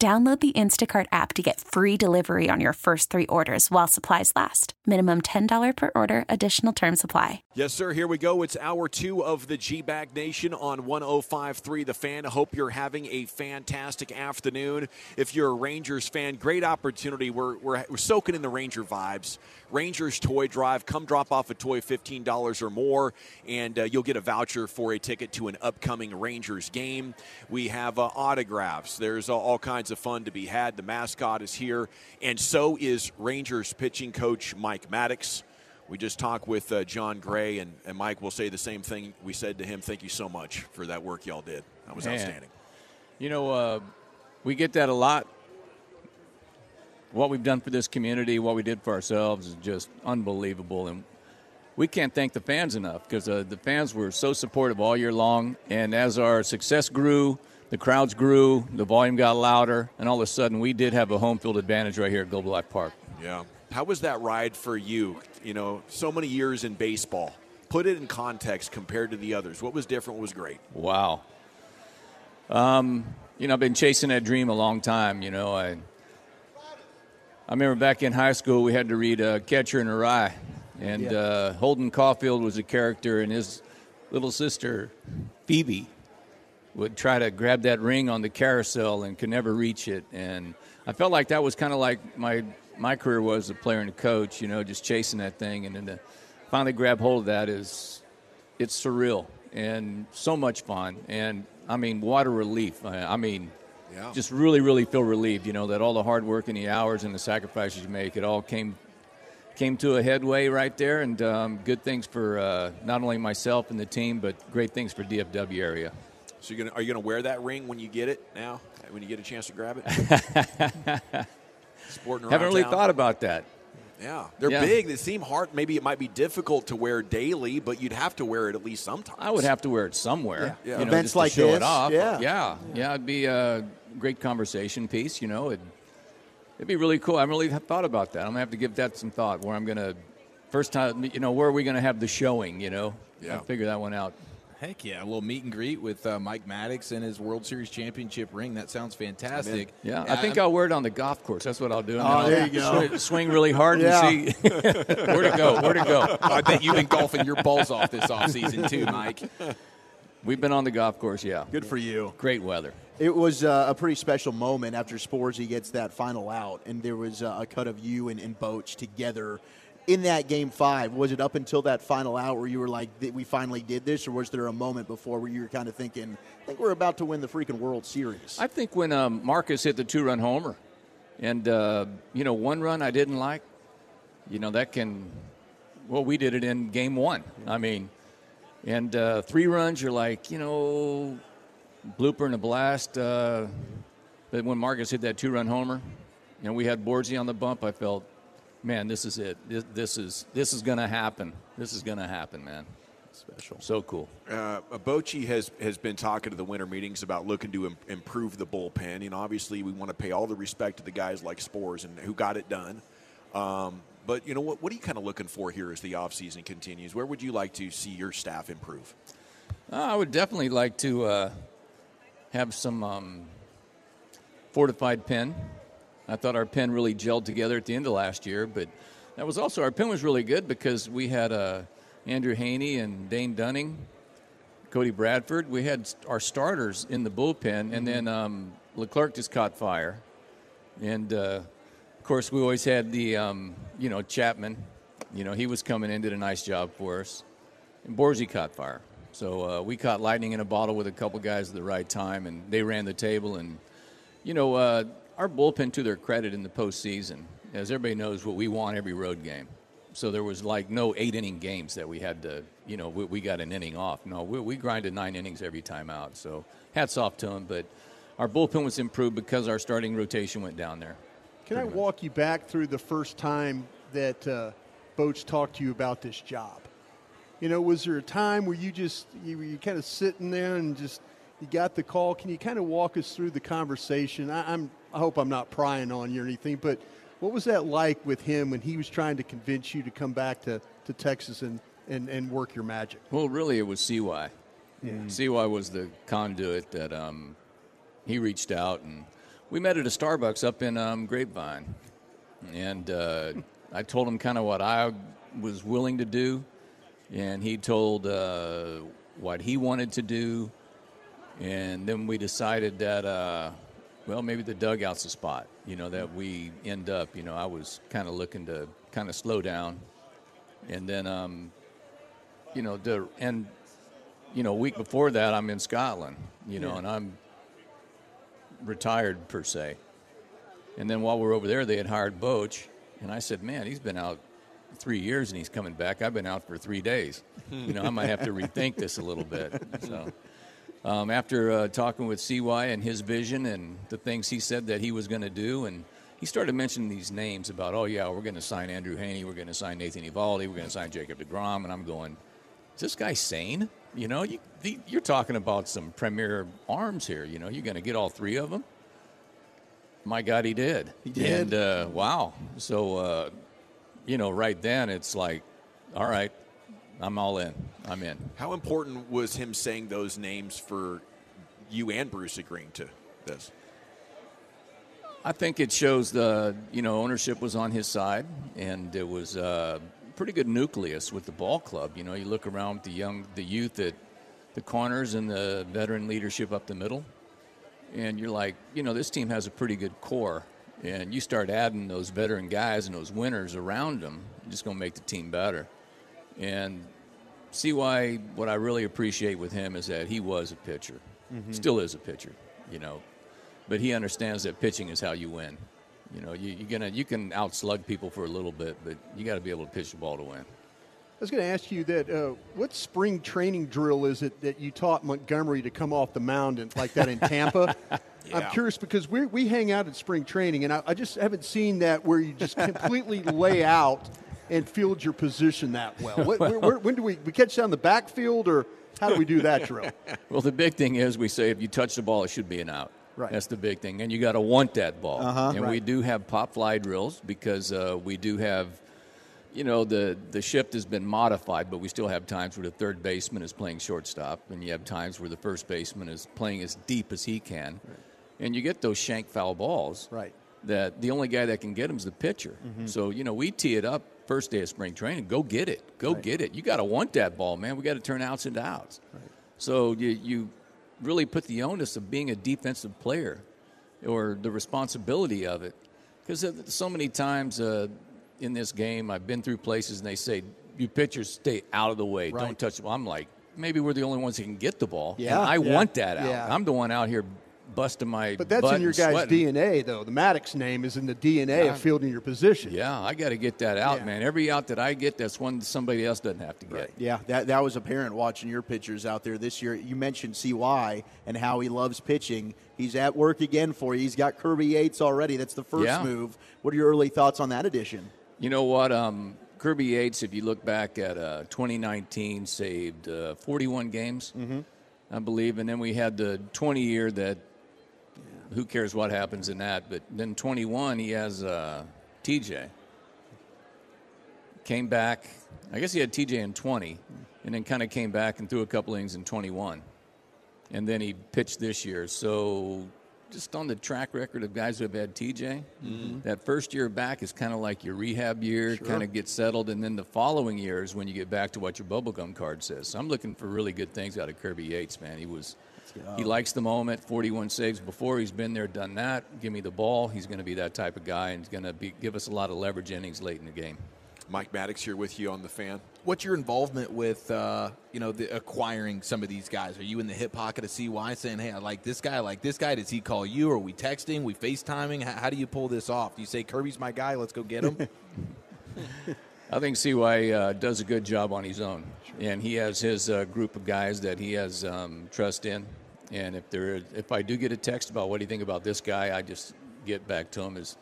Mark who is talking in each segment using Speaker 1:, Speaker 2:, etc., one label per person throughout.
Speaker 1: Download the Instacart app to get free delivery on your first three orders while supplies last. Minimum $10 per order, additional term supply.
Speaker 2: Yes, sir. Here we go. It's hour two of the G Bag Nation on 1053 The Fan. I hope you're having a fantastic afternoon. If you're a Rangers fan, great opportunity. We're, we're, we're soaking in the Ranger vibes. Rangers Toy Drive. Come drop off a toy, $15 or more, and uh, you'll get a voucher for a ticket to an upcoming Rangers game. We have uh, autographs. There's uh, all kinds of fun to be had. The mascot is here, and so is Rangers pitching coach Mike Maddux. We just talked with uh, Jon Gray, and, and Mike will say the same thing we said to him. Thank you so much for that work y'all did. That was
Speaker 3: Man.
Speaker 2: outstanding.
Speaker 3: You know, uh, we get that a lot. What we've done for this community, what we did for ourselves is just unbelievable. And we can't thank the fans enough because uh, the fans were so supportive all year long. And as our success grew, the crowds grew, the volume got louder, and all of a sudden we did have a home field advantage right here at Globe Life Park.
Speaker 2: Yeah. How was that ride for you? You know, so many years in baseball. Put it in context compared to the others. What was different? What was great?
Speaker 3: Wow. Um, you know, I've been chasing that dream a long time. You know, I I remember back in high school we had to read uh, Catcher in the Rye, and
Speaker 4: Yeah.
Speaker 3: uh, Holden Caulfield was a character, and his little sister Phoebe would try to grab that ring on the carousel and could never reach it. And I felt like that was kind of like my my career was a player and a coach. You know, just chasing that thing, and then to finally grab hold of that is it's surreal and so much fun. And I mean, what a relief. I, I mean,
Speaker 2: Yeah.
Speaker 3: just really, really feel relieved. You know that all the hard work and the hours and the sacrifices you make, it all came came to a headway right there, and um, good things for uh, not only myself and the team, but great things for DFW area.
Speaker 2: So you're gonna are you gonna wear that ring when you get it now? When you get a chance to grab it? Sporting around
Speaker 3: Haven't really
Speaker 2: town?
Speaker 3: thought about that.
Speaker 2: Yeah, they're
Speaker 3: Yeah.
Speaker 2: big. They seem hard. Maybe it might be difficult to wear daily, but you'd have to wear it at least sometimes.
Speaker 3: I would have to wear it somewhere.
Speaker 2: Yeah.
Speaker 3: You know,
Speaker 4: Events
Speaker 3: just to
Speaker 4: like
Speaker 3: show
Speaker 4: this,
Speaker 3: it off.
Speaker 4: yeah.
Speaker 3: yeah, yeah. It'd be a great conversation piece. You know, it'd, it'd be really cool. I haven't really have thought about that. I'm gonna have to give that some thought. Where I'm gonna first time, you know, where are we gonna have the showing? You know,
Speaker 2: Yeah.
Speaker 3: I'll figure that one out.
Speaker 5: Heck yeah, a little meet and greet with uh, Mike Maddux and his World Series championship ring. That sounds fantastic.
Speaker 3: Yeah, I think I'll wear it on the golf course. That's what I'll do.
Speaker 4: Oh, there you go.
Speaker 3: Swing, swing really hard
Speaker 4: Yeah.
Speaker 3: and see where to go. Where to go.
Speaker 5: I bet you've been golfing your balls off this offseason too, Mike.
Speaker 3: We've been on the golf course. Yeah,
Speaker 4: Good for you.
Speaker 3: great weather.
Speaker 4: It was uh, a pretty special moment after Sporzy gets that final out, and there was uh, a cut of you and, and Boach together in that game five. Was it up until that final out where you were like, "We finally did this," or was there a moment before where you were kind of thinking, "I think we're about to win the freaking World Series"?
Speaker 3: I think when um, Marcus hit the two-run homer, and uh, you know one run I didn't like, you know that can. Well, we did it in game one. I mean, and uh, three runs, you're like, you know, blooper and a blast. Uh, but when Marcus hit that two-run homer, and we had Borgi on the bump, I felt, man, this is it. This, this is this is going to happen. This is going to happen, man. Special. So cool.
Speaker 2: Uh, Bochy has has been talking to the winter meetings about looking to Im- improve the bullpen. You know, obviously we want to pay all the respect to the guys like Sborz and who got it done. Um, but you know what? What are you kind of looking for here as the offseason continues? Where would you like to see your staff improve?
Speaker 3: Uh, I would definitely like to uh, have some um, fortified pen. I thought our pen really gelled together at the end of last year, but that was also our pen was really good because we had uh, Andrew Heaney and Dane Dunning, Cody Bradford. We had our starters in the bullpen, and then um, Leclerc just caught fire, and uh, of course we always had the um, you know Chapman. You know he was coming in did a nice job for us. And Borzi caught fire. So uh, we caught lightning in a bottle with a couple guys at the right time, and they ran the table. And, you know, uh, our bullpen, to their credit in the postseason, as everybody knows, what we want every road game. So there was like no eight inning games that we had to, you know, we, we got an inning off. No, we, we grinded nine innings every time out. So hats off to them. But our bullpen was improved because our starting rotation went down there.
Speaker 6: Can I walk you back through the first time that uh, Boats talked to you about this job? You know, was there a time where you just you were you kind of sitting there and just you got the call? Can you kind of walk us through the conversation? I, I'm I hope I'm not prying on you or anything, but what was that like with him when he was trying to convince you to come back to, to Texas and, and, and work your magic?
Speaker 3: Well, really, it was CY. Yeah. CY was the conduit that um, he reached out, and we met at a Starbucks up in um, Grapevine. And uh, I told him kind of what I was willing to do, and he told uh, what he wanted to do. And then we decided that, uh, well, maybe the dugout's a spot, you know, that we end up. You know, I was kind of looking to kind of slow down. And then, um, you know, the, and, you know, a week before that, I'm in Scotland, you know,
Speaker 6: Yeah.
Speaker 3: and I'm retired per se. And then while we're over there, they had hired Boch, and I said, "Man, he's been out three years and he's coming back. I've been out for three days. You know, I might have to rethink this a little bit." So, um, after uh, talking with CY and his vision and the things he said that he was going to do, and he started mentioning these names about, "Oh yeah, we're going to sign Andrew Heaney, we're going to sign Nathan Eovaldi, we're going to sign Jacob Degrom," and I'm going, "Is this guy sane?" You know, you, the, you're talking about some premier arms here. You know, you're going to get all three of them. My God, he did.
Speaker 4: He did.
Speaker 3: And uh, wow. So, uh, you know, right then it's like, all right, I'm all in. I'm in.
Speaker 2: How important was him saying those names for you and Bruce agreeing to this?
Speaker 3: I think it shows the you know ownership was on his side, and it was a pretty good nucleus with the ball club. You know, you look around the young, the youth at the corners and the veteran leadership up the middle, and you're like, you know, this team has a pretty good core. And you start adding those veteran guys and those winners around them, you're just going to make the team better. And CY what I really appreciate with him is that he was a pitcher, still is a pitcher, you know, but he understands that pitching is how you win. You know, you, you're gonna you can outslug people for a little bit, but you got to be able to pitch the ball to win.
Speaker 6: I was going to ask you that. Uh, what spring training drill is it that you taught Montgomery to come off the mound and like that in Tampa? I'm curious because we we hang out at spring training, and I, I just haven't seen that where you just completely lay out and field your position that well. What, where, where, when do we we catch down the backfield, or how do we do that drill?
Speaker 3: Well, the big thing is we say if you touch the ball, it should be an out.
Speaker 6: Right.
Speaker 3: That's the big thing, and you got to want that ball.
Speaker 4: Uh-huh.
Speaker 3: and we do have pop fly drills because uh, we do have, you know, the the shift has been modified, but we still have times where the third baseman is playing shortstop, and you have times where the first baseman is playing as deep as he can, and you get those shank foul balls.
Speaker 6: Right.
Speaker 3: That the only guy that can get them is the pitcher. So you know we tee it up first day of spring training. Go get it. Go get it. You got to want that ball, man. We got to turn outs into outs. So you, you really put the onus of being a defensive player or the responsibility of it. Because so many times uh, in this game, I've been through places and they say, you pitchers stay out of the way.
Speaker 6: Right.
Speaker 3: Don't touch. I'm like, maybe we're the only ones that can get the ball.
Speaker 6: Yeah,
Speaker 3: And I
Speaker 6: yeah,
Speaker 3: want that out.
Speaker 6: yeah.
Speaker 3: I'm the one out here busting my
Speaker 6: But that's in your guy's
Speaker 3: sweating.
Speaker 6: DNA, though. The Maddux name is in the DNA
Speaker 3: Yeah.
Speaker 6: of fielding your position.
Speaker 3: Yeah, I got to get that out,
Speaker 6: Yeah.
Speaker 3: man. Every out that I get, that's one somebody else doesn't have to get.
Speaker 4: Yeah, that, that was apparent watching your pitchers out there this year. You mentioned CY and how he loves pitching. He's at work again for you. He's got Kirby Yates already. That's the first
Speaker 3: Yeah.
Speaker 4: move. What are your early thoughts on that addition?
Speaker 3: You know what? Um, Kirby Yates, if you look back at uh, 2019, saved uh, 41 games, I believe. And then we had the 20 year that who cares what happens in that. But then 21, he has uh, TJ. Came back, I guess he had TJ in 20, and then kind of came back and threw a couple innings in 21. And then he pitched this year. So just on the track record of guys who have had TJ, that first year back is kind of like your rehab year, kind of get settled, and then the following year is when you get back to what your bubblegum card says. So I'm looking for really good things out of Kirby Yates, man. He was he likes the moment, 41 saves before. He's been there, done that. Give me the ball. He's going to be that type of guy, and he's going to be, give us a lot of leverage innings late in the game.
Speaker 2: Mike Maddux here with you on the fan.
Speaker 5: What's your involvement with uh, you know the acquiring some of these guys? Are you in the hip pocket of CY saying, "Hey, I like this guy, I like this guy"? Does he call you? Are we texting? We FaceTiming? How, how do you pull this off? Do you say Kirby's my guy? Let's go get him.
Speaker 3: I think CY uh, does a good job on his own, and he has his uh, group of guys that he has um, trust in. And if there, if I do get a text about what do you think about this guy, I just get back to him as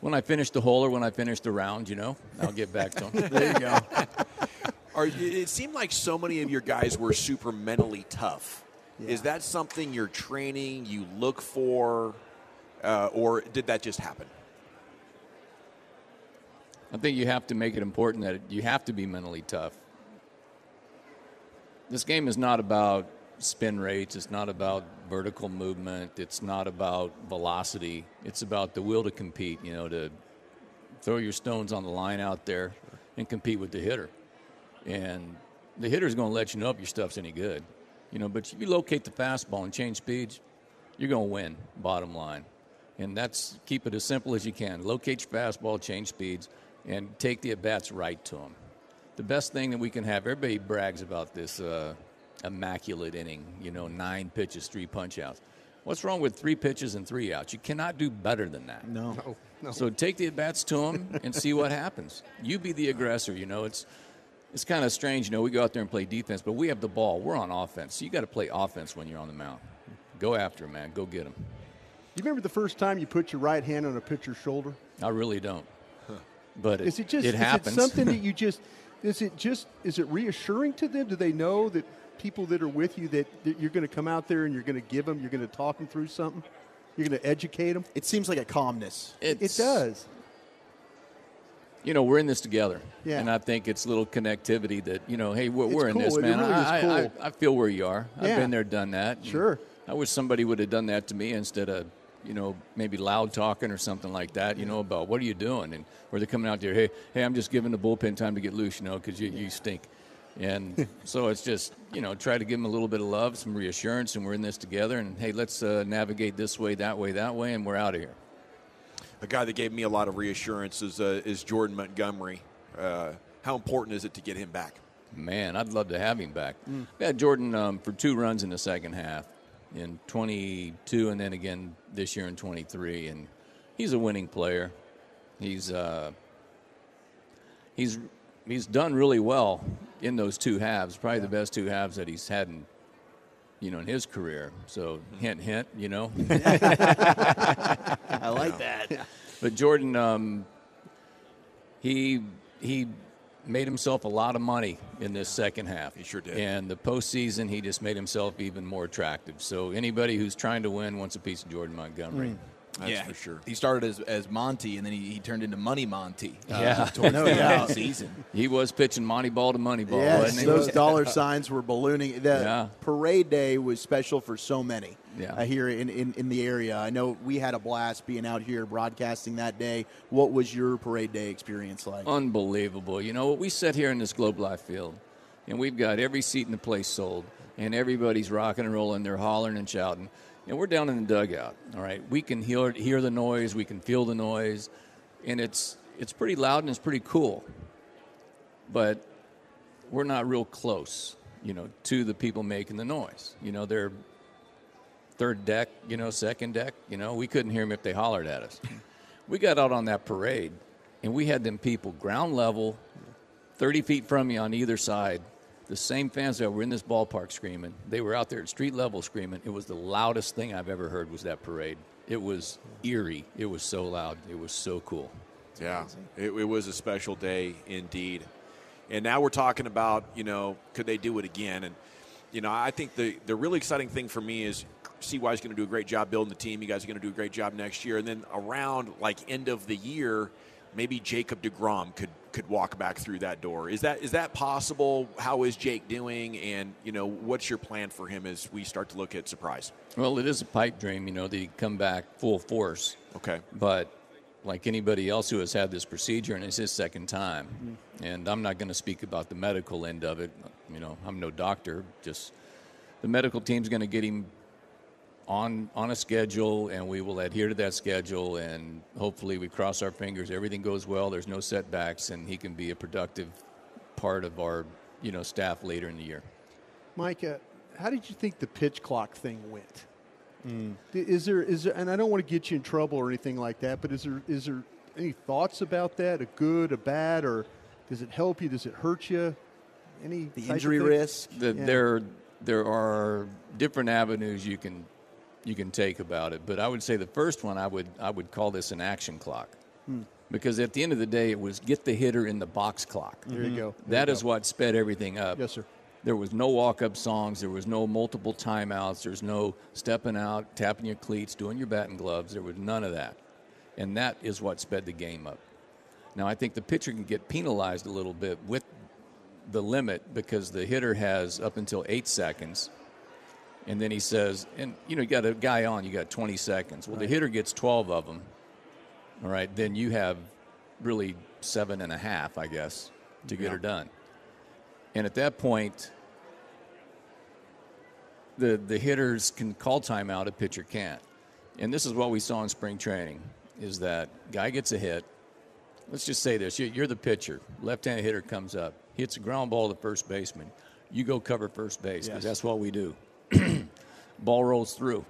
Speaker 3: when I finish the hole or when I finish the round. You know, I'll get back to him.
Speaker 4: There you go.
Speaker 2: Are, it seemed like so many of your guys were super mentally tough. Is that something you're training, you look for, uh, or did that just happen?
Speaker 3: I think you have to make it important that you have to be mentally tough. This game is not about spin rates, it's not about vertical movement, it's not about velocity. It's about the will to compete, you know, to throw your stones on the line out there and compete with the hitter. And the hitter's going to let you know if your stuff's any good. You know, but if you locate the fastball and change speeds, you're going to win, bottom line. And that's keep it as simple as you can. Locate your fastball, change speeds, and take the at bats right to them. The best thing that we can have, everybody brags about this uh, immaculate inning, you know, nine pitches, three punchouts. What's wrong with three pitches and three outs? You cannot do better than that.
Speaker 4: No.
Speaker 3: So take the at bats to them and see what happens. You be the aggressor. You know, it's it's kind of strange. You know, we go out there and play defense, but we have the ball. We're on offense. So you got to play offense when you're on the mound. Go after him, man. Go get him.
Speaker 6: You remember the first time you put your right hand on a pitcher's shoulder?
Speaker 3: I really don't. But it,
Speaker 6: Is it just
Speaker 3: it
Speaker 6: is
Speaker 3: happens.
Speaker 6: it something that you just is it just is it reassuring to them? Do they know that people that are with you that, that you're going to come out there and you're going to give them, you're going to talk them through something, you're going to educate them?
Speaker 4: It seems like a calmness.
Speaker 6: It does.
Speaker 3: you know, we're in this together.
Speaker 6: Yeah.
Speaker 3: And I think it's little connectivity that, you know, hey, we're, we're in
Speaker 6: cool.
Speaker 3: this, man.
Speaker 6: really
Speaker 3: I, I,
Speaker 6: cool.
Speaker 3: I, I feel where you are. I've been there, done that.
Speaker 6: Sure.
Speaker 3: I wish somebody would have done that to me instead of, you know, maybe loud talking or something like that, you know, about what are you doing? And where they're coming out there, hey, hey, I'm just giving the bullpen time to get loose, you know, because you, you stink. And so it's just, you know, try to give them a little bit of love, some reassurance, and we're in this together. And hey, let's uh, navigate this way, that way, that way, and we're out of here.
Speaker 2: A guy that gave me a lot of reassurance is uh, is Jordan Montgomery. Uh, how important is it to get him back?
Speaker 3: Man, I'd love to have him back.
Speaker 6: Mm.
Speaker 3: We had Jordan um, for two runs in the second half in 22 and then again this year in 23. And he's a winning player. He's, uh, he's, he's done really well in those two halves, probably the best two halves that he's had in, you know, in his career. So hint, hint, you know.
Speaker 4: I like that.
Speaker 3: But Jordan, um, he he made himself a lot of money in this second half.
Speaker 2: He sure did.
Speaker 3: And the postseason, he just made himself even more attractive. So anybody who's trying to win wants a piece of Jordan Montgomery.
Speaker 2: That's
Speaker 5: yeah,
Speaker 2: for sure.
Speaker 5: He started as, as Monty, and then he, he turned into Money Monty. Uh,
Speaker 3: Yeah.
Speaker 5: towards
Speaker 4: No
Speaker 5: the end
Speaker 4: doubt.
Speaker 5: of the season.
Speaker 3: He was pitching Monty Ball to Money Ball,
Speaker 4: Yes,
Speaker 3: wasn't he?
Speaker 4: those dollar signs were ballooning. The
Speaker 3: Yeah.
Speaker 4: parade day was special for so many
Speaker 3: Yeah.
Speaker 4: uh, here in, in, in the area. I know we had a blast being out here broadcasting that day. What was your parade day experience like?
Speaker 3: Unbelievable. You know, we sit here in this Globe Life field, and we've got every seat in the place sold, and everybody's rocking and rolling. They're hollering and shouting. And we're down in the dugout, all right? We can hear, hear the noise, we can feel the noise, and it's, it's pretty loud and it's pretty cool. But we're not real close, you know, to the people making the noise. You know, they're third deck, you know, second deck, you know, we couldn't hear them if they hollered at us. we got out on that parade, and we had them people ground level, 30 feet from you on either side. The same fans that were in this ballpark screaming, they were out there at street level screaming. It was the loudest thing I've ever heard was that parade. It was eerie. It was so loud. It was so cool.
Speaker 2: Yeah, it, it was a special day indeed. And now we're talking about, you know, could they do it again? And, you know, I think the, the really exciting thing for me is CY is going to do a great job building the team. You guys are going to do a great job next year. And then around like end of the year, maybe Jacob DeGrom could could walk back through that door. Is that is that possible? How is Jake doing? And, you know, what's your plan for him as we start to look at surprise?
Speaker 3: Well, it is a pipe dream, you know, that he come back full force.
Speaker 2: Okay.
Speaker 3: But like anybody else who has had this procedure, and it's his second time, mm-hmm. and I'm not going to speak about the medical end of it. You know, I'm no doctor. Just the medical team's going to get him on on a schedule, and we will adhere to that schedule. And hopefully, we cross our fingers. Everything goes well. There's no setbacks, and he can be a productive part of our you know staff later in the year.
Speaker 6: Mike, uh, how did you think the pitch clock thing went? Mm. Is there is there, and I don't want to get you in trouble or anything like that, but is there is there any thoughts about that? A good, a bad, or does it help you? Does it hurt you? Any
Speaker 4: the injury risk?
Speaker 3: The, yeah. There there are different avenues you can you can take about it, but I would say the first one I would I would call this an action clock. Hmm. Because at the end of the day, it was get the hitter in the box clock.
Speaker 6: There you go.
Speaker 3: There that
Speaker 6: you
Speaker 3: is
Speaker 6: go.
Speaker 3: what sped everything up.
Speaker 6: Yes, sir.
Speaker 3: There was no walk up songs. There was no multiple timeouts. There's no stepping out, tapping your cleats, doing your batting gloves. There was none of that. And that is what sped the game up. Now, I think the pitcher can get penalized a little bit with the limit because the hitter has up until eight seconds. And then he says, and you know, you got a guy on, you got 20 seconds. Well, right. the hitter gets 12 of them. All right, then you have really seven and a half, I guess, to get yeah. her done. And at that point, the the hitters can call timeout, a pitcher can't. And this is what we saw in spring training: is that guy gets a hit. Let's just say this: you're the pitcher. Left-handed hitter comes up, hits a ground ball to first baseman. You go cover first base because yes. that's what we do. ball rolls through.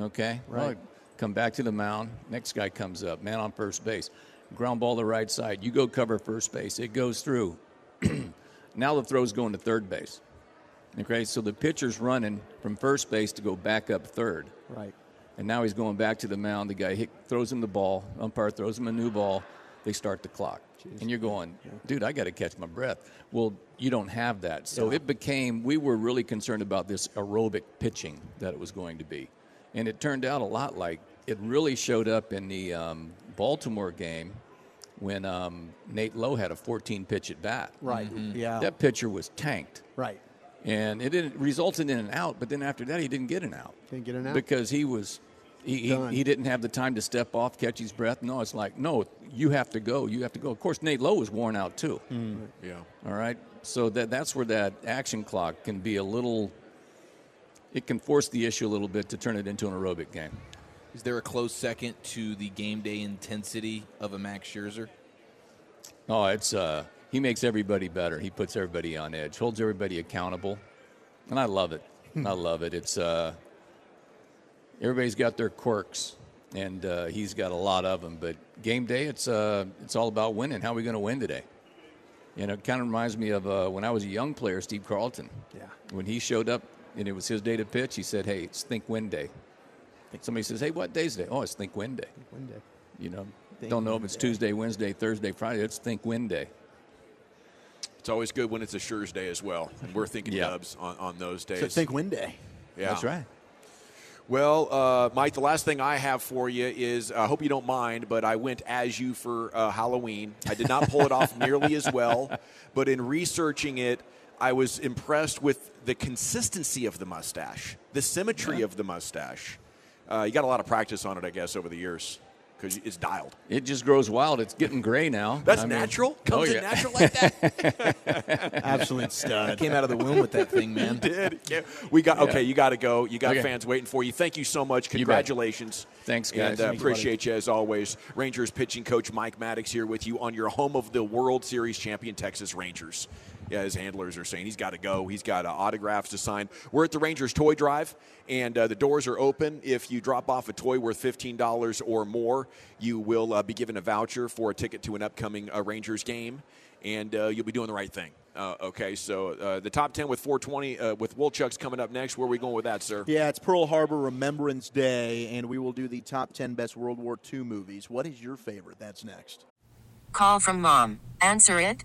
Speaker 3: Okay,
Speaker 6: right.
Speaker 3: Come back to the mound. Next guy comes up, man on first base. Ground ball to right side. You go cover first base. It goes through. now the throw's going to third base. Okay, so the pitcher's running from first base to go back up third.
Speaker 6: Right.
Speaker 3: And now he's going back to the mound. The guy hit, throws him the ball. Umpire throws him a new ball. They start the clock. Jeez. And you're going, dude, I got to catch my breath. Well, you don't have that. So yeah. it became, we were really concerned about this aerobic pitching that it was going to be. And it turned out a lot like it really showed up in the um, Baltimore game when um, Nate Lowe had a 14 pitch at bat.
Speaker 4: Right. Mm-hmm. Yeah.
Speaker 3: That pitcher was tanked.
Speaker 4: Right.
Speaker 3: And it didn't resulted in an out, but then after that he didn't get an out.
Speaker 6: Didn't get an out
Speaker 3: because he was he, he, he, didn't have the time to step off, catch his breath. No, it's like, no, you have to go. You have to go. Of course, Nate Lowe was worn out too.
Speaker 2: Mm. Yeah.
Speaker 3: All right. So that that's where that action clock can be a little. It can force the issue a little bit to turn it into an aerobic game.
Speaker 5: Is there a close second to the game day intensity of a Max Scherzer?
Speaker 3: Oh, it's uh, he makes everybody better. He puts everybody on edge, holds everybody accountable, and I love it. I love it. It's uh, everybody's got their quirks, and uh, he's got a lot of them. But game day, it's uh, it's all about winning. How are we going to win today? You know, it kind of reminds me of uh, when I was a young player, Steve Carlton.
Speaker 6: Yeah.
Speaker 3: When he showed up and it was his day to pitch, he said, "Hey, it's Think Win Day." Somebody says, "Hey, what day's today?" Oh, it's Think Win Day.
Speaker 6: Think Win Day.
Speaker 3: You know, Think don't know if it's day. Tuesday, Wednesday, Thursday, Friday. It's Think Win Day.
Speaker 2: It's always good when it's a Schurz day as well. And we're thinking yeah. Dubs on, on those days.
Speaker 4: So Think Win Day.
Speaker 2: Yeah.
Speaker 3: That's right.
Speaker 2: Well, uh, Mike, the last thing I have for you is I hope you don't mind, but I went as you for uh, Halloween. I did not pull it off nearly as well, but in researching it, I was impressed with the consistency of the mustache, the symmetry yeah. of the mustache. Uh, you got a lot of practice on it, I guess, over the years because it's dialed.
Speaker 3: It just grows wild. It's getting gray now.
Speaker 2: That's I natural. Mean, Comes oh, yeah. in natural like that.
Speaker 4: Absolute stud.
Speaker 5: Came out of the womb with that thing, man.
Speaker 2: did. Yeah. We got okay. You got to go. You got okay. fans waiting for you. Thank you so much. Congratulations.
Speaker 3: Thanks, guys.
Speaker 2: And uh, appreciate you, you as always. Rangers pitching coach Mike Maddux here with you on your home of the World Series champion Texas Rangers yeah, his handlers are saying he's got to go. He's got uh, autographs to sign. We're at the Rangers Toy Drive, and uh, the doors are open. If you drop off a toy worth $15 or more, you will uh, be given a voucher for a ticket to an upcoming uh, Rangers game, and uh, you'll be doing the right thing. Uh, okay, so the top 10 with 420 with Wolchuk's coming up next. Where are we going with that, sir?
Speaker 4: Yeah, it's Pearl Harbor Remembrance Day, and we will do the top 10 best World War II movies. What is your favorite? That's next.
Speaker 7: Call from mom. Answer it.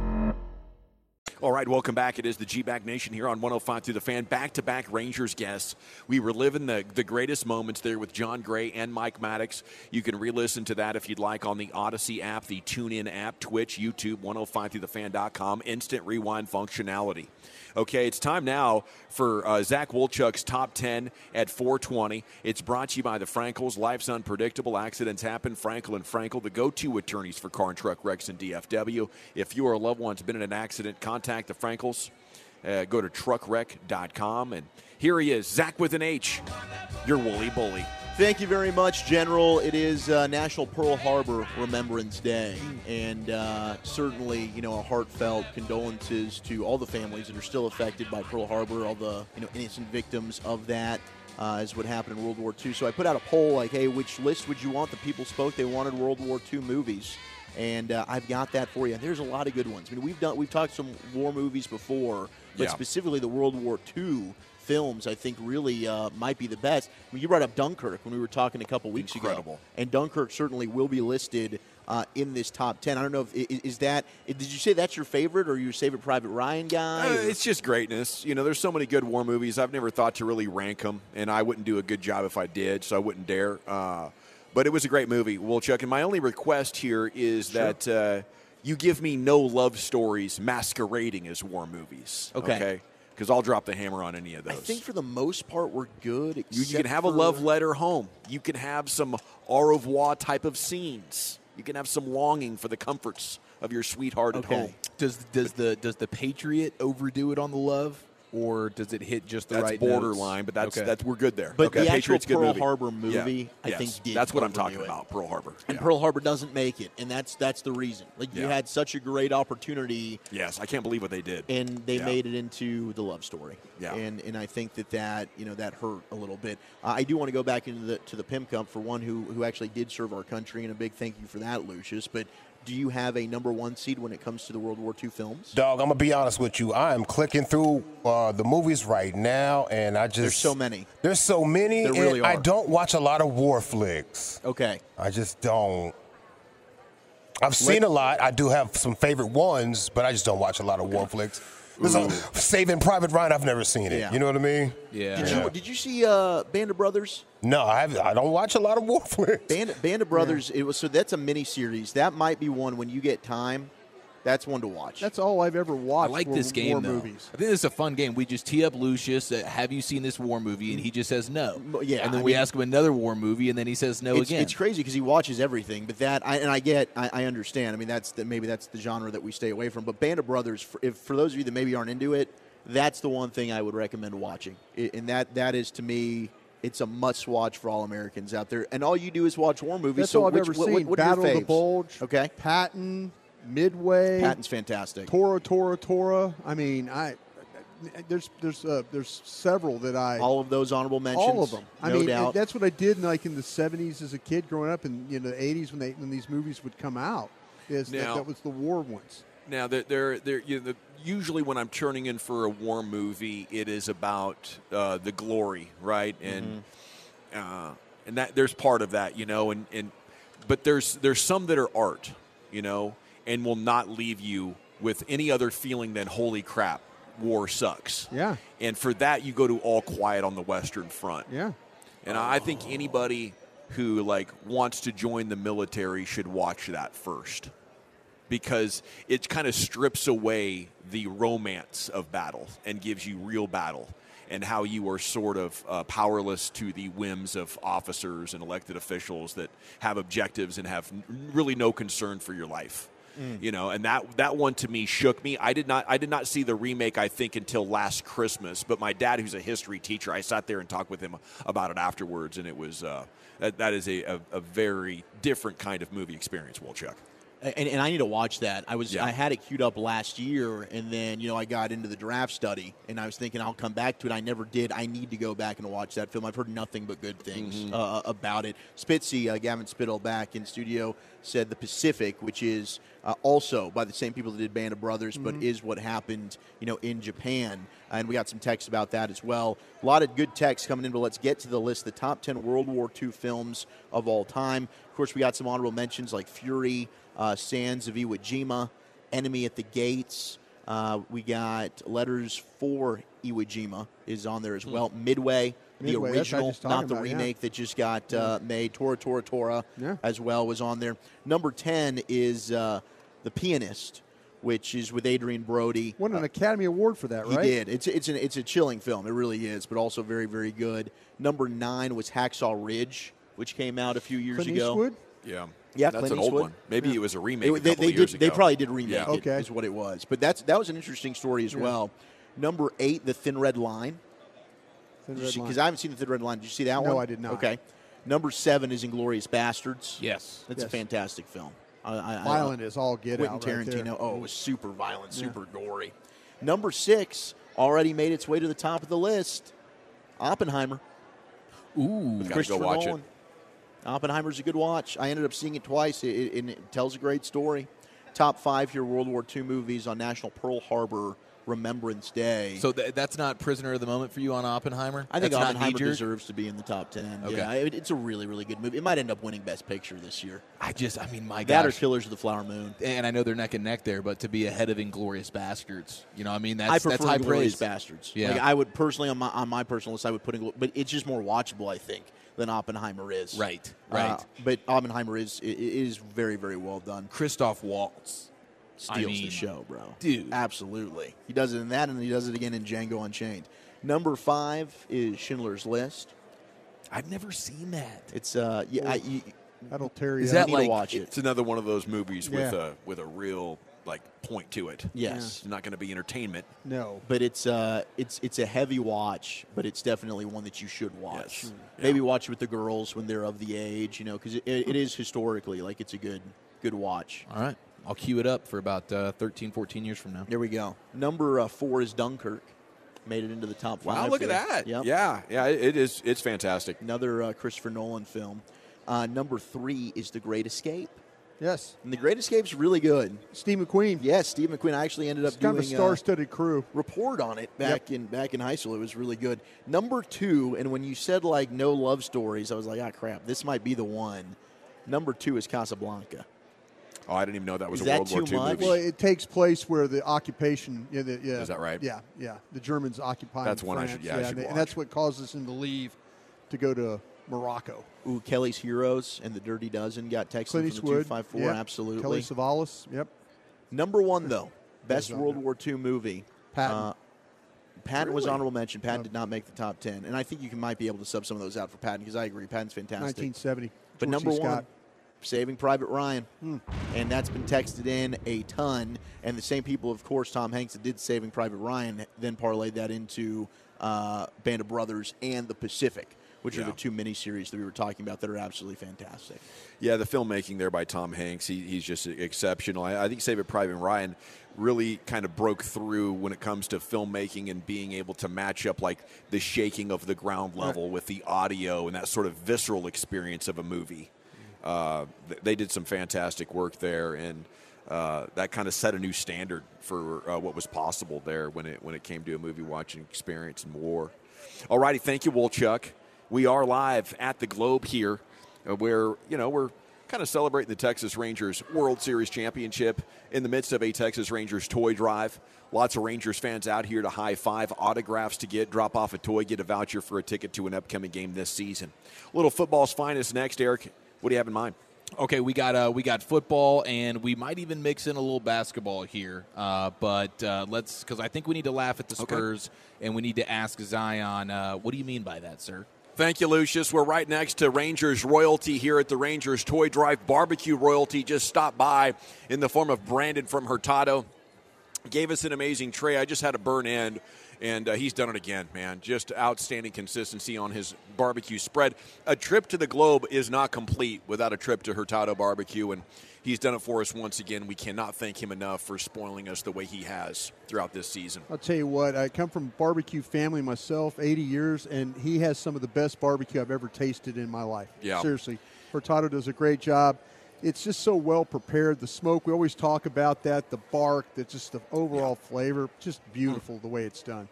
Speaker 2: All right, welcome back. It is the G Bag Nation here on 105 through the fan. Back to back Rangers guests. We were living the, the greatest moments there with Jon Gray and Mike Maddux. You can re listen to that if you'd like on the Audacy app, the TuneIn app, Twitch, YouTube, 105 through the fan.com, instant rewind functionality. Okay, it's time now for uh, Zach Wolchuk's top 10 at 420. It's brought to you by the Frankels. Life's unpredictable. Accidents happen. Frankel and Frankel, the go to attorneys for car and truck wrecks and DFW. If you or a loved one's been in an accident, contact the Frankels. Uh, go to truckwreck.com. And here he is, Zach with an H, your woolly bully.
Speaker 4: Thank you very much, General. It is uh, National Pearl Harbor Remembrance Day, and uh, certainly, you know, a heartfelt condolences to all the families that are still affected by Pearl Harbor, all the you know innocent victims of that. Uh, is what happened in World War II. So I put out a poll like, hey, which list would you want? The people spoke. They wanted World War II movies, and uh, I've got that for you. There's a lot of good ones. I mean, we've done we've talked some war movies before, but
Speaker 2: Yeah.
Speaker 4: specifically the World War II films, I think really uh, might be the best. I mean, you brought up Dunkirk when we were talking a couple weeks
Speaker 2: Incredible.
Speaker 4: ago, and Dunkirk certainly will be listed uh, in this top ten. I don't know if is that. Did you say that's your favorite, or your favorite Private Ryan guy?
Speaker 2: Uh, it's just greatness. You know, there's so many good war movies. I've never thought to really rank them, and I wouldn't do a good job if I did, so I wouldn't dare. Uh, but it was a great movie, Wolchuk. And my only request here is that uh, you give me no love stories masquerading as war movies.
Speaker 4: Okay.
Speaker 2: Because I'll drop the hammer on any of those.
Speaker 4: I think for the most part we're good.
Speaker 2: you, you can have a love letter home. You can have some au revoir type of scenes. You can have some longing for the comforts of your sweetheart at home.
Speaker 5: Does does the does the Patriot overdo it on the love, or does it hit just the
Speaker 2: That's
Speaker 5: right notes?
Speaker 2: borderline, but that's
Speaker 5: Okay.
Speaker 2: that's we're good there.
Speaker 4: But
Speaker 2: okay.
Speaker 4: the actual
Speaker 2: Patriots
Speaker 4: Pearl
Speaker 2: movie.
Speaker 4: Harbor movie,
Speaker 2: Yeah.
Speaker 4: I
Speaker 2: Yes.
Speaker 4: think, did
Speaker 2: that's what I'm talking
Speaker 4: it.
Speaker 2: about. Pearl Harbor.
Speaker 4: And
Speaker 2: Yeah.
Speaker 4: Pearl Harbor doesn't make it, and that's that's the reason. Like you
Speaker 2: Yeah.
Speaker 4: had such a great opportunity
Speaker 2: Yes, I can't believe what they did.
Speaker 4: and they
Speaker 2: Yeah.
Speaker 4: made it into the love story.
Speaker 2: Yeah.
Speaker 4: and and I think that that you know that hurt a little bit. Uh, I do want to go back into the to the Pim Cup for one who who actually did serve our country, and a big thank you for that, Lucius. But do you have a number one seed when it comes to the World War II films?
Speaker 8: Dog, I'm gonna be honest with you. I am clicking through uh, the movies right now, and I just
Speaker 4: There's so many.
Speaker 8: There's so many.
Speaker 4: There really
Speaker 8: I don't watch a lot of war flicks.
Speaker 4: Okay,
Speaker 8: I just don't. I've seen a lot. I do have some favorite ones, but I just don't watch a lot of war flicks. There's a, Saving Private Ryan. I've never seen it.
Speaker 4: Yeah.
Speaker 8: You know what I mean?
Speaker 5: Yeah.
Speaker 4: did you did you see uh, Band of Brothers?
Speaker 8: No, I have, I don't watch a lot of war flicks.
Speaker 4: Band Band of Brothers. It was so that's a mini series. That might be one when you get time. That's one to watch.
Speaker 6: That's all I've ever watched.
Speaker 5: I
Speaker 6: like
Speaker 5: this game
Speaker 6: war
Speaker 5: though.
Speaker 6: movies.
Speaker 5: I think this is a fun game. We just tee up Lucius. Uh, have you seen this war movie? And he just says no.
Speaker 4: yeah,
Speaker 5: And then
Speaker 4: I
Speaker 5: we
Speaker 4: mean-
Speaker 5: ask him another war movie, and then he says no
Speaker 4: it's,
Speaker 5: again.
Speaker 4: It's crazy because he watches everything, but that I, and I get, I, I understand. I mean, that's the, maybe that's the genre that we stay away from. But Band of Brothers, for, if for those of you that maybe aren't into it, that's the one thing I would recommend watching. I and that that is to me, it's a must watch for all Americans out there. And all you do is watch war movies.
Speaker 6: That's
Speaker 4: so
Speaker 6: all I've
Speaker 4: which,
Speaker 6: ever
Speaker 4: what,
Speaker 6: seen.
Speaker 4: What, what
Speaker 6: Battle of the? Bulge.
Speaker 4: Okay,
Speaker 6: Patton, Midway,
Speaker 4: Patton's fantastic.
Speaker 6: Tora, Tora, Tora. I mean, I there's there's uh, there's several that I
Speaker 4: All of those honorable mentions.
Speaker 6: all of them. I
Speaker 4: no
Speaker 6: mean,
Speaker 4: doubt.
Speaker 6: that's what I did like in the '70s as a kid growing up, and you know the '80s when they when these movies would come out. Is that,
Speaker 2: Now-
Speaker 6: that was the war ones.
Speaker 2: Now, they're, they're, they're, you know, the, usually when I'm turning in for a war movie, it is about uh, the glory, right? And uh, and that there's part of that, you know, and, and but there's there's some that are art, you know, and will not leave you with any other feeling than holy crap, war sucks.
Speaker 6: Yeah.
Speaker 2: And for that, you go to All Quiet on the Western Front.
Speaker 6: Yeah.
Speaker 2: And I think anybody who like wants to join the military should watch that first because it kind of strips away the romance of battle and gives you real battle and how you are sort of uh, powerless to the whims of officers and elected officials that have objectives and have n- really no concern for your life. You know, and that that one to me shook me. I did not I did not see the remake I think until last Christmas, but my dad who's a history teacher, I sat there and talked with him about it afterwards and it was uh, that, that is a, a, a very different kind of movie experience, Wolchuk.
Speaker 4: and, and I need to watch that. I was
Speaker 2: Yeah.
Speaker 4: I had it queued up last year, and then you know I got into the draft study, and I was thinking I'll come back to it. I never did. I need to go back and watch that film. I've heard nothing but good things
Speaker 2: Mm-hmm.
Speaker 4: uh, about it. Spitzy, uh, Gavin Spittle, back in studio, said the Pacific, which is uh, also by the same people that did Band of Brothers, but is what happened you know in Japan, and we got some text about that as well. A lot of good text coming in, but let's get to the list. The top ten World War II films of all time. Of course, we got some honorable mentions like Fury uh, Sands of Iwo Jima, Enemy at the Gates. Uh, we got Letters for Iwo Jima is on there as well. Midway, the
Speaker 6: Midway, that's what I was
Speaker 4: original, not the
Speaker 6: about, yeah.
Speaker 4: remake that just got uh, made. Tora Tora Tora
Speaker 6: Yeah.
Speaker 4: as well was on there. Number 10 is uh, The Pianist, which is with Adrien Brody.
Speaker 6: Won an Academy Award for that,
Speaker 4: He
Speaker 6: right?
Speaker 4: did. It's it's an it's a chilling film. It really is, but also very very good. Number nine was Hacksaw Ridge, which came out a few years
Speaker 6: Clint
Speaker 4: ago.
Speaker 6: Eastwood?
Speaker 2: Yeah.
Speaker 4: Yeah,
Speaker 2: that's
Speaker 4: Clint
Speaker 2: an old one. Maybe
Speaker 4: Yeah.
Speaker 2: it was a remake.
Speaker 4: It-
Speaker 2: a
Speaker 4: they,
Speaker 2: couple
Speaker 4: they
Speaker 2: of years
Speaker 4: did. They probably did remake
Speaker 2: Yeah.
Speaker 4: it.
Speaker 6: Okay.
Speaker 4: Is what it was. But that's that was an interesting story as
Speaker 6: Yeah.
Speaker 4: well. Number eight, The Thin Red Line.
Speaker 6: Thin Red Line.
Speaker 4: Because I haven't seen The Thin Red Line. Did you see that one?
Speaker 6: No, I did not.
Speaker 4: Okay. Number seven is Inglourious Basterds.
Speaker 5: Yes.
Speaker 4: That's a fantastic film. I, I, I-
Speaker 6: Violent is all get
Speaker 4: Quentin
Speaker 6: out right
Speaker 4: Tarantino.
Speaker 6: there.
Speaker 4: oh, it was super violent, super gory. Number six already made its way to the top of the list. Oppenheimer.
Speaker 5: Ooh.
Speaker 2: Gotta go
Speaker 4: Christopher
Speaker 2: watch it.
Speaker 4: Nolan. Oppenheimer's a good watch. I ended up seeing it twice, it, it, it tells a great story. Top five here World War II movies on National Pearl Harbor Remembrance Day.
Speaker 5: So th- that's not prisoner of the moment for you on Oppenheimer.
Speaker 4: I think
Speaker 5: that's
Speaker 4: Oppenheimer deserves to be in the top ten.
Speaker 5: Okay.
Speaker 4: Yeah, it, it's a really, really good movie. It might end up winning Best Picture this year.
Speaker 5: I just, I mean, my
Speaker 4: That or. Killers of the Flower Moon.
Speaker 5: and I know they're neck and neck there, but to be ahead of Inglourious Basterds, you know, I mean, that's
Speaker 4: I prefer
Speaker 5: that's high
Speaker 4: Inglourious
Speaker 5: praise.
Speaker 4: Bastards.
Speaker 5: Yeah.
Speaker 4: Like, I would personally on my on my personal list, I would put Ingl- but it's just more watchable, I think, than Oppenheimer is.
Speaker 5: Right,
Speaker 4: Uh,
Speaker 5: right.
Speaker 4: but Oppenheimer is is very, very well done.
Speaker 5: Christoph Waltz.
Speaker 4: Steals
Speaker 5: I mean,
Speaker 4: the show, bro.
Speaker 5: dude.
Speaker 4: absolutely. He does it in that, and he does it again in Django Unchained. Number five is Schindler's List.
Speaker 5: I've never seen that.
Speaker 4: It's uh, yeah, I, you,
Speaker 6: That'll tear you
Speaker 5: Is
Speaker 6: up.
Speaker 5: that
Speaker 4: need to
Speaker 5: like-
Speaker 4: watch it.
Speaker 2: It's another one of those movies with a with a real like point to it.
Speaker 4: Yes.
Speaker 2: It's not going to be entertainment.
Speaker 6: No.
Speaker 4: but it's uh, it's it's a heavy watch, but it's definitely one that you should watch.
Speaker 2: Yes.
Speaker 4: Maybe watch it with the girls when they're of the age, you know, because it, it is historically like it's a good good watch.
Speaker 5: All right. I'll cue it up for about uh, 13, 14 years from now.
Speaker 4: There we go. Number uh, four is Dunkirk. Made it into the top
Speaker 2: Wow,
Speaker 4: five.
Speaker 2: look at that.
Speaker 4: Yep.
Speaker 2: Yeah, yeah, it it is. It's fantastic.
Speaker 4: Another uh, Christopher Nolan film. Uh, number three is The Great Escape.
Speaker 6: Yes.
Speaker 4: And The Great Escape's really good.
Speaker 6: Steve McQueen.
Speaker 4: Yes, Steve McQueen. I actually ended up
Speaker 6: It's kind of a
Speaker 4: doing
Speaker 6: star-studded crew.
Speaker 4: report on it back in back in high school. It was really good. Number two, and when you said like no love stories, I was like, ah, crap, this might be the one. Number two is Casablanca.
Speaker 2: Oh, I didn't even know that was
Speaker 4: Is
Speaker 2: a
Speaker 4: that
Speaker 2: World War
Speaker 4: too
Speaker 2: II
Speaker 4: much?
Speaker 2: movie.
Speaker 6: Well, it takes place where the occupation. Yeah, the, yeah,
Speaker 2: Is that right?
Speaker 6: Yeah, yeah. The Germans occupying.
Speaker 2: That's one I
Speaker 6: France.
Speaker 2: should- yeah, I should
Speaker 6: and,
Speaker 2: watch.
Speaker 6: and that's what causes him to leave to go to Morocco.
Speaker 4: Ooh, Kelly's Heroes and The Dirty Dozen got texted
Speaker 6: Clint
Speaker 4: from the
Speaker 6: Eastwood.
Speaker 4: 254.
Speaker 6: yep.
Speaker 4: Absolutely.
Speaker 6: Telly Savalas. Yep.
Speaker 4: Number one, though, best World. War II movie.
Speaker 6: Patton.
Speaker 4: Uh, Patton was
Speaker 6: Really?
Speaker 4: honorable mention. Patton did not make the top 10. And I think you can, might be able to sub some of those out for Patton because I agree. Patton's fantastic.
Speaker 6: 1970.
Speaker 4: But
Speaker 6: George
Speaker 4: number
Speaker 6: C.
Speaker 4: one,
Speaker 6: Scott.
Speaker 4: Saving Private Ryan.
Speaker 6: Hmm.
Speaker 4: And that's been texted in a ton. And the same people, of course, Tom Hanks that did Saving Private Ryan, then parlayed that into uh, Band of Brothers and The Pacific, which are the two miniseries that we were talking about that are absolutely fantastic.
Speaker 2: Yeah, the filmmaking there by Tom Hanks, he, he's just exceptional. I, I think Saving Private Ryan really kind of broke through when it comes to filmmaking and being able to match up like the shaking of the ground level with the audio and that sort of visceral experience of a movie. Uh, th- they did some fantastic work there, and uh, that kind of set a new standard for uh, what was possible there when it when it came to a movie watching experience in war. All righty, thank you, Wolchuk. We are live at the Globe here, uh, where you know we're kind of celebrating the Texas Rangers World Series championship in the midst of a Texas Rangers toy drive. Lots of Rangers fans out here to high five, autographs to get, drop off a toy, get a voucher for a ticket to an upcoming game this season. Little football's finest next, Eric. What do you have in mind?
Speaker 5: Okay, we got uh, we got football, and we might even mix in a little basketball here. Uh, but uh, let's because I think we need to laugh at the
Speaker 2: Okay.
Speaker 5: Spurs, and we need to ask Zion, uh, what do you mean by that, sir?
Speaker 2: Thank you, Lucius. We're right next to Rangers royalty here at the Rangers Toy Drive. Barbecue royalty just stopped by in the form of Brandon from Hurtado. gave us an amazing tray. I just had a burn end, and uh, he's done it again, man. Just outstanding consistency on his barbecue spread. A trip to the globe is not complete without a trip to Hurtado Barbecue, and he's done it for us once again. We cannot thank him enough for spoiling us the way he has throughout this season.
Speaker 6: I'll tell you what, I come from a barbecue family myself, 80 years, and he has some of the best barbecue I've ever tasted in my life.
Speaker 2: Yeah.
Speaker 6: Seriously. Hurtado does a great job. It's just so well prepared. The smoke, we always talk about that, the bark, the, just the overall flavor, just beautiful the way it's done.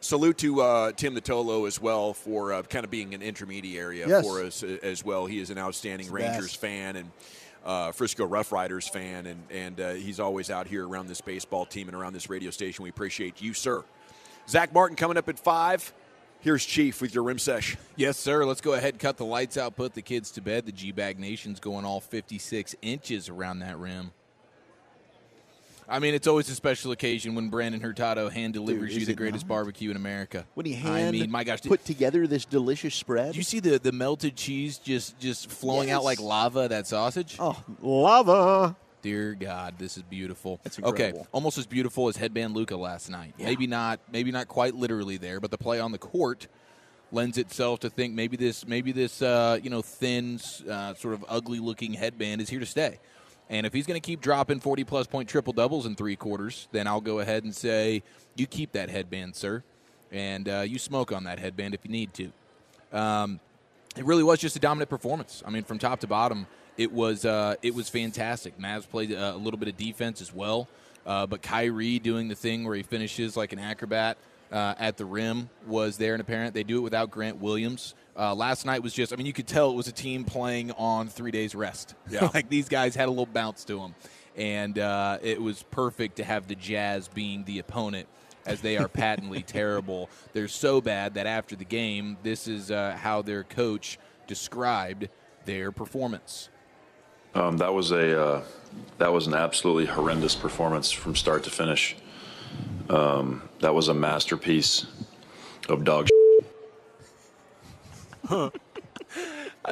Speaker 2: Salute to uh, Tim the Tolo as well for uh, kind of being an intermediary uh,
Speaker 6: Yes.
Speaker 2: for us uh, as well. He is an outstanding
Speaker 6: It's
Speaker 2: Rangers
Speaker 6: best.
Speaker 2: fan and uh, Frisco Rough Riders fan, and and uh, he's always out here around this baseball team and around this radio station. We appreciate you, sir. Zach Martin coming up at five. Here's Chief with your rim sesh.
Speaker 5: Yes, sir. Let's go ahead and cut the lights out, put the kids to bed. The G Bag Nation's going all 56 inches around that rim. I mean, it's always a special occasion when Brandon Hurtado hand delivers
Speaker 4: is
Speaker 5: you the greatest
Speaker 4: not?
Speaker 5: barbecue in America.
Speaker 4: When he hand I
Speaker 5: mean, my gosh,
Speaker 4: put together this delicious spread.
Speaker 5: did you see the, the melted cheese just just flowing out like lava? That sausage.
Speaker 4: Oh, lava!
Speaker 5: Dear God, this is beautiful.
Speaker 4: That's
Speaker 5: Okay, almost as beautiful as Headband Luka last night. Maybe not, maybe not quite literally there, but the play on the court lends itself to think maybe this, maybe this, uh, you know, thin, uh, sort of ugly-looking headband is here to stay. And if he's going to keep dropping forty-plus point triple doubles in three quarters, then I'll go ahead and say you keep that headband, sir, and uh, you smoke on that headband if you need to. Um, it really was just a dominant performance. I mean, from top to bottom, it was uh, it was fantastic. Mavs played uh, a little bit of defense as well, uh, but Kyrie doing the thing where he finishes like an acrobat uh, at the rim was there and apparent. They do it without Grant Williams. Uh, last night was just, I mean, you could tell it was a team playing on three days rest.
Speaker 2: Yeah.
Speaker 5: like these guys had a little bounce to them. And uh, it was perfect to have the Jazz being the opponent as they are patently terrible. They're so bad that after the game, this is uh, how their coach described their performance.
Speaker 9: Um, that was a uh, that was an absolutely horrendous performance from start to finish. Um, that was a masterpiece of dog.
Speaker 5: I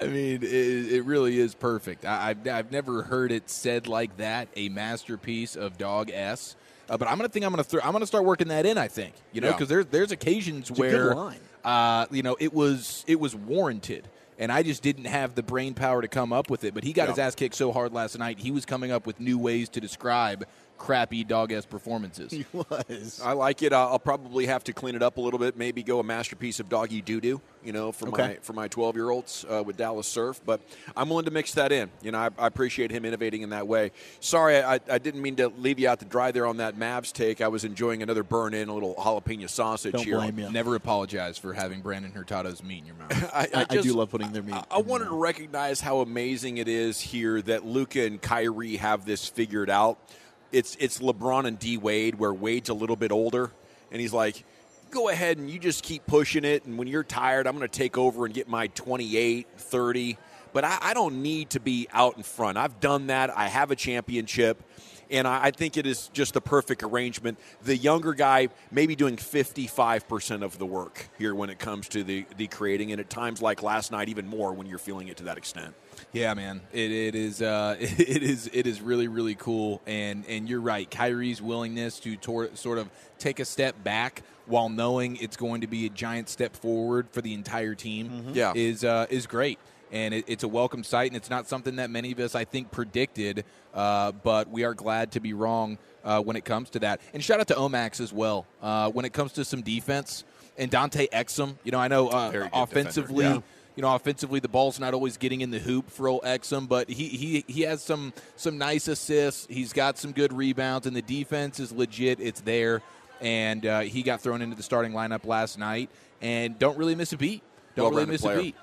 Speaker 5: mean, it, it really is perfect. I, I've, I've never heard it said like that. A masterpiece of dog s. Uh, but I'm gonna think I'm gonna throw, I'm gonna start working that in. I think you know
Speaker 2: Yeah.
Speaker 5: because there's there's occasions
Speaker 4: a good
Speaker 5: where
Speaker 4: line.
Speaker 5: uh, you know it was it was warranted. And I just didn't have the brain power to come up with it. But he got
Speaker 2: Yeah.
Speaker 5: his ass kicked so hard last night, he was coming up with new ways to describe crappy dog s performances.
Speaker 4: He was.
Speaker 2: I like it. I'll, I'll probably have to clean it up a little bit. Maybe go a masterpiece of doggy doo doo, you know, for
Speaker 4: Okay.
Speaker 2: my for my twelve year olds uh, with Dallas Surf. But I'm willing to mix that in. You know, I, I appreciate him innovating in that way. Sorry, I, I didn't mean to leave you out to dry there on that Mavs take. I was enjoying another burn in, a little jalapeno sausage
Speaker 4: Don't
Speaker 2: here.
Speaker 4: blame you.
Speaker 5: Never apologize for having Brandon Hurtado's meat in your mouth.
Speaker 2: I,
Speaker 4: I, I do love putting their meat.
Speaker 2: I, I
Speaker 4: in
Speaker 2: wanted
Speaker 4: there.
Speaker 2: to recognize how amazing it is here that Luka and Kyrie have this figured out. It's it's LeBron and D Wade, where Wade's a little bit older, and he's like, "Go ahead and you just keep pushing it, and when you're tired, I'm going to take over and get my 28, 30." But I, I don't need to be out in front. I've done that. I have a championship. And I I think it is just the perfect arrangement. The younger guy maybe doing 55% of the work here when it comes to the, the creating, and at times like last night, even more when you're feeling it to that extent.
Speaker 5: Yeah, man, it, it is uh, it is it is really really cool, and and you're right. Kyrie's willingness to tor- sort of take a step back while knowing it's going to be a giant step forward for the entire team,
Speaker 2: Yeah.
Speaker 5: is uh, is great, and it, it's a welcome sight, and it's not something that many of us I think predicted, uh, but we are glad to be wrong uh, when it comes to that. And shout out to Omax as well uh, when it comes to some defense and Dante Exum. You know, I know uh,
Speaker 2: Very defender,
Speaker 5: offensively
Speaker 2: yeah.
Speaker 5: You know, offensively, the ball's not always getting in the hoop for old Exum, but he, he he has some some nice assists. He's got some good rebounds, and the defense is legit. It's there, and uh, he got thrown into the starting lineup last night, and don't really miss a beat. Don't really
Speaker 2: Well-rounded
Speaker 5: miss
Speaker 2: player.
Speaker 5: a beat.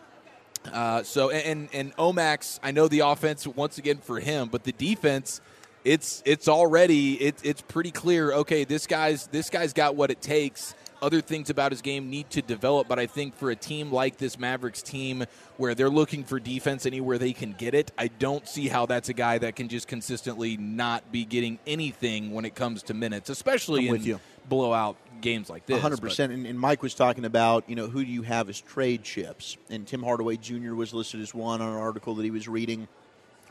Speaker 5: Uh, so and and Omax, I know the offense once again for him, but the defense, it's it's already it, it's pretty clear. Okay, this guy's this guy's got what it takes. Other things about his game need to develop, but I think for a team like this Mavericks team, where they're looking for defense anywhere they can get it, I don't see how that's a guy that can just consistently not be getting anything when it comes to minutes, especially
Speaker 4: I'm with you.
Speaker 5: blowout games like this.
Speaker 4: 100%. And and Mike was talking about, you know, who do you have as trade chips? And Tim Hardaway Jr. was listed as one on an article that he was reading.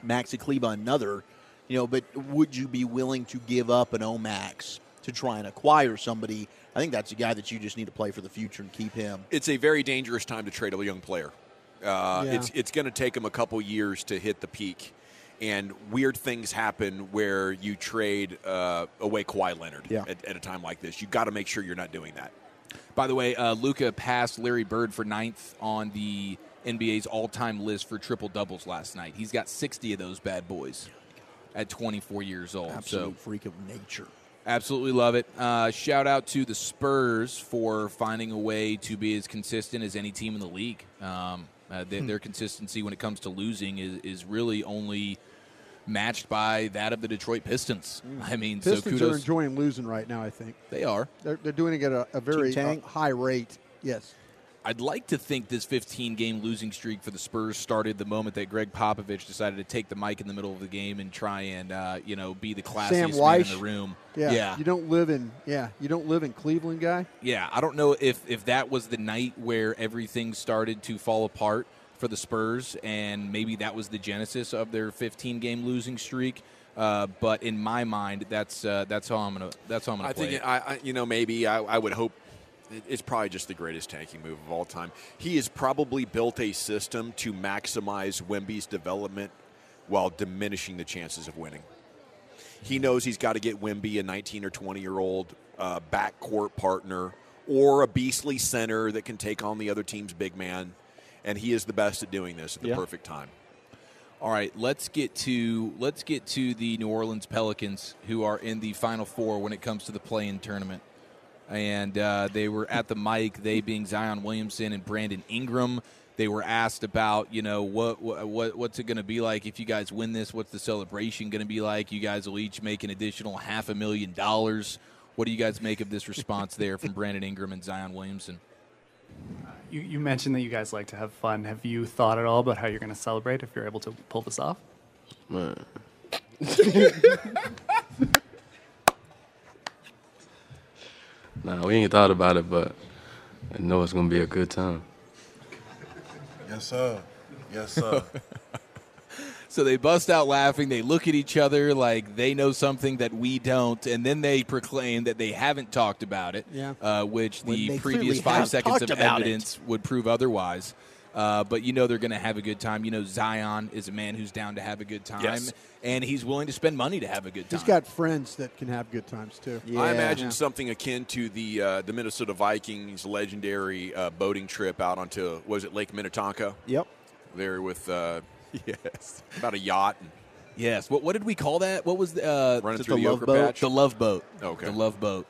Speaker 4: Maxi Kleber another. You know, but would you be willing to give up an Omax to try and acquire somebody, I think that's a guy that you just need to play for the future and keep him.
Speaker 2: It's a very dangerous time to trade a young player. Uh,
Speaker 4: Yeah.
Speaker 2: It's it's going to take him a couple years to hit the peak, and weird things happen where you trade uh, away Kawhi Leonard
Speaker 5: Yeah.
Speaker 2: at, at a time like this. You got to make sure you're not doing that.
Speaker 5: By the way, uh, Luka passed Larry Bird for ninth on the NBA's all-time list for triple doubles last night. He's got 60 of those bad boys at 24 years old.
Speaker 4: Absolute
Speaker 5: so
Speaker 4: freak of nature.
Speaker 5: Absolutely love it. Uh, shout out to the Spurs for finding a way to be as consistent as any team in the league. Um, uh, they,
Speaker 6: Hmm.
Speaker 5: Their consistency when it comes to losing is, is really only matched by that of the Detroit Pistons. I mean, so
Speaker 6: Pistons are enjoying losing right now. I think
Speaker 5: They are.
Speaker 6: They're, they're doing it at a, a very uh, high rate. Yes.
Speaker 5: I'd like to think this 15 game losing streak for the Spurs started the moment that Gregg Popovich decided to take the mic in the middle of the game and try and uh, you know be the classiest
Speaker 6: Sam
Speaker 5: man in the room.
Speaker 6: Yeah.
Speaker 5: yeah,
Speaker 6: You don't live in yeah. You don't live in Cleveland, guy.
Speaker 5: Yeah, I don't know if if that was the night where everything started to fall apart for the Spurs, and maybe that was the genesis of their 15 game losing streak. Uh, but in my mind, that's uh, that's how I'm gonna that's how I'm gonna
Speaker 2: I
Speaker 5: play
Speaker 2: think
Speaker 5: it.
Speaker 2: it, I, I, you know, maybe I, I would hope it- it's probably just the greatest tanking move of all time. He has probably built a system to maximize Wemby's development while diminishing the chances of winning. He knows he's got to get Wemby, a 19 or 20 year old uh, backcourt partner, or a beastly center that can take on the other team's big man, and he is the best at doing this at the
Speaker 5: Yeah.
Speaker 2: perfect time.
Speaker 5: All right, let's get to let's get to the New Orleans Pelicans, who are in the Final Four when it comes to the play-in tournament. And uh, they were at the mic, they being Zion Williamson and Brandon Ingram. They were asked about, you know, what, what what's it going to be like if you guys win this? What's the celebration going to be like? You guys will each make an additional half a million dollars. What do you guys make of this response there from Brandon Ingram and Zion Williamson?
Speaker 10: You, you mentioned that you guys like to have fun. Have you thought at all about how you're going to celebrate if you're able to pull this off?
Speaker 11: nah, we ain't thought about it, but I know it's gonna be a good time.
Speaker 8: Yes, sir. Yes, sir.
Speaker 5: So they bust out laughing. They look at each other like they know something that we don't, and then they proclaim that they haven't talked about it.
Speaker 6: Yeah.
Speaker 5: Uh, which
Speaker 6: When
Speaker 5: the previous five seconds of
Speaker 6: about it.
Speaker 5: evidence would prove otherwise. Uh, but you know they're going to have a good time. You know Zion is a man who's down to have a good time,
Speaker 2: Yes.
Speaker 5: and he's willing to spend money to have a good time.
Speaker 6: He's got friends that can have good times too.
Speaker 2: I imagine something akin to the uh, the Minnesota Vikings legendary uh, boating trip out onto was it Lake Minnetonka?
Speaker 4: Yep.
Speaker 2: There with uh, yes, about a yacht. And
Speaker 5: Yes. What what did we call that? What was the uh,
Speaker 2: Running
Speaker 5: the
Speaker 2: through the
Speaker 5: love boat?
Speaker 2: patch?
Speaker 5: The love boat.
Speaker 2: Okay.
Speaker 5: The love boat.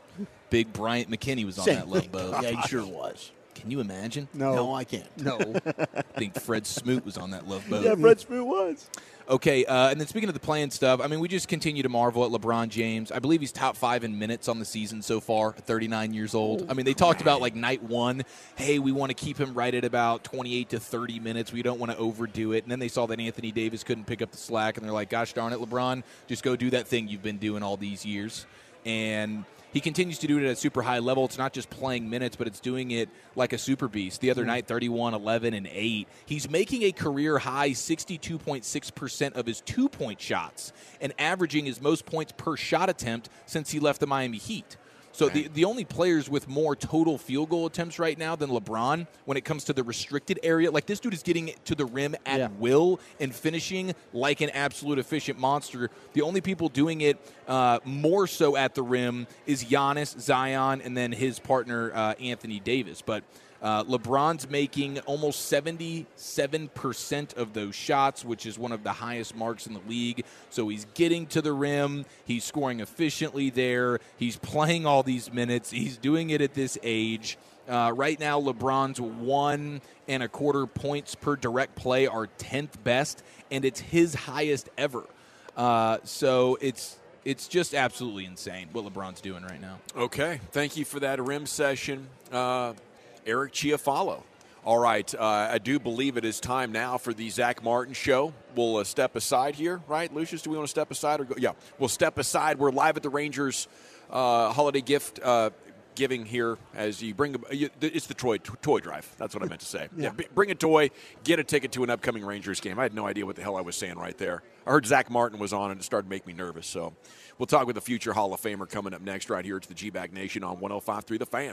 Speaker 5: Big Bryant McKinnie was on
Speaker 4: Same
Speaker 5: that love
Speaker 4: thing.
Speaker 5: boat.
Speaker 4: Yeah, he sure was.
Speaker 5: Can you imagine?
Speaker 6: No.
Speaker 4: No, I can't.
Speaker 6: No.
Speaker 5: I think Fred Smoot was on that love boat.
Speaker 4: Yeah, Fred Smoot was.
Speaker 5: Okay, uh, and then speaking of the playing stuff, I mean, we just continue to marvel at LeBron James. I believe he's top five in minutes on the season so far, 39 years old. I mean, they talked about like night one, hey, we want to keep him right at about 28 to 30 minutes. We don't want to overdo it. And then they saw that Anthony Davis couldn't pick up the slack, and they're like, gosh darn it, LeBron, just go do that thing you've been doing all these years. And he continues to do it at a super high level. It's not just playing minutes, but it's doing it like a super beast. The other mm-hmm. night, 31, 11, and 8. He's making a career high 62.6% of his two point shots and averaging his most points per shot attempt since he left the Miami Heat. So the, the only players with more total field goal attempts right now than LeBron when it comes to the restricted area, like this dude is getting to the rim at
Speaker 4: Yeah.
Speaker 5: will and finishing like an absolute efficient monster. The only people doing it uh, more so at the rim is Giannis, Zion, and then his partner uh, Anthony Davis. But uh, LeBron's making almost 77% of those shots, which is one of the highest marks in the league. So he's getting to the rim. He's scoring efficiently there. He's playing all these minutes. He's doing it at this age. Uh, right now, LeBron's one and a quarter points per direct play are 10th best, and it's his highest ever. Uh, so it's it's just absolutely insane what LeBron's doing right now.
Speaker 2: Okay, thank you for that rim session, uh, Eric Chiafalo. All right, uh, I do believe it is time now for the Zack Martin show. We'll uh, step aside here, right, Lucius? Do we want to step aside or go? Yeah, we'll step aside. We're live at the Rangers uh, holiday gift uh, giving here as you bring. a- It's the toy toy drive. That's what I meant to say.
Speaker 6: Yeah.
Speaker 2: b- bring a toy, get a ticket to an upcoming Rangers game. I had no idea what the hell I was saying right there. I heard Zack Martin was on, and it started to make me nervous. So, we'll talk with the future Hall of Famer coming up next, right here. It's the G Bag Nation on 105.3 The Fan.